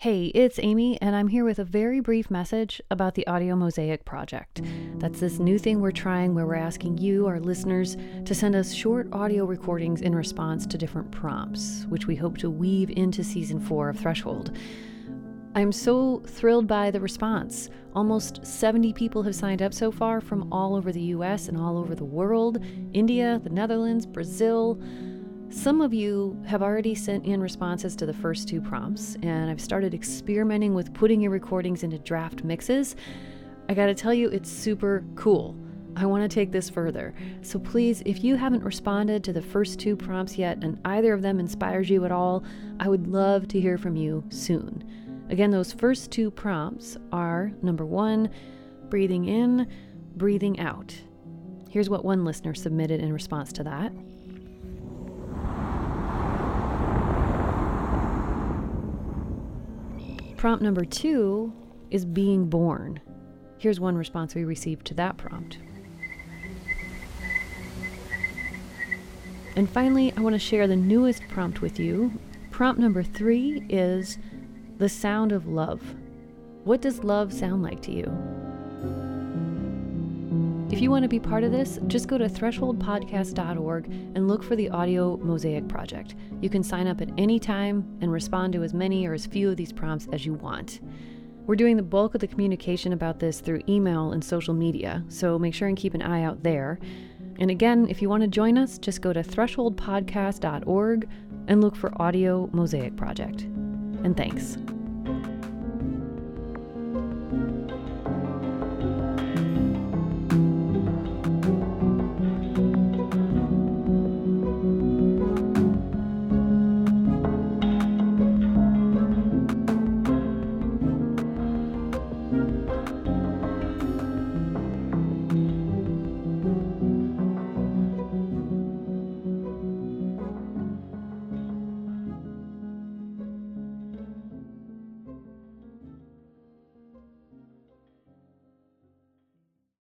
Hey, it's Amy, and I'm here with a very brief message about the Audio Mosaic Project. That's this new thing we're trying where we're asking you, our listeners, to send us short audio recordings in response to different prompts, which we hope to weave into season four of Threshold. I'm so thrilled by the response. Almost 70 people have signed up so far from all over the US and all over the world India, the Netherlands, Brazil. Some of you have already sent in responses to the first two prompts, and I've started experimenting with putting your recordings into draft mixes. I gotta tell you, it's super cool. I want to take this further. So please, if you haven't responded to the first two prompts yet and either of them inspires you at all, I would love to hear from you soon. Again, those first two prompts are number one, breathing in, breathing out. Here's what one listener submitted in response to that. Prompt number two is being born. Here's one response we received to that prompt. And finally, I want to share the newest prompt with you. Prompt number three is the sound of love. What does love sound like to you? If you want to be part of this, just go to thresholdpodcast.org and look for the Audio Mosaic Project. You can sign up at any time and respond to as many or as few of these prompts as you want. We're doing the bulk of the communication about this through email and social media, so make sure and keep an eye out there. And again, if you want to join us, just go to thresholdpodcast.org and look for Audio Mosaic Project. And thanks.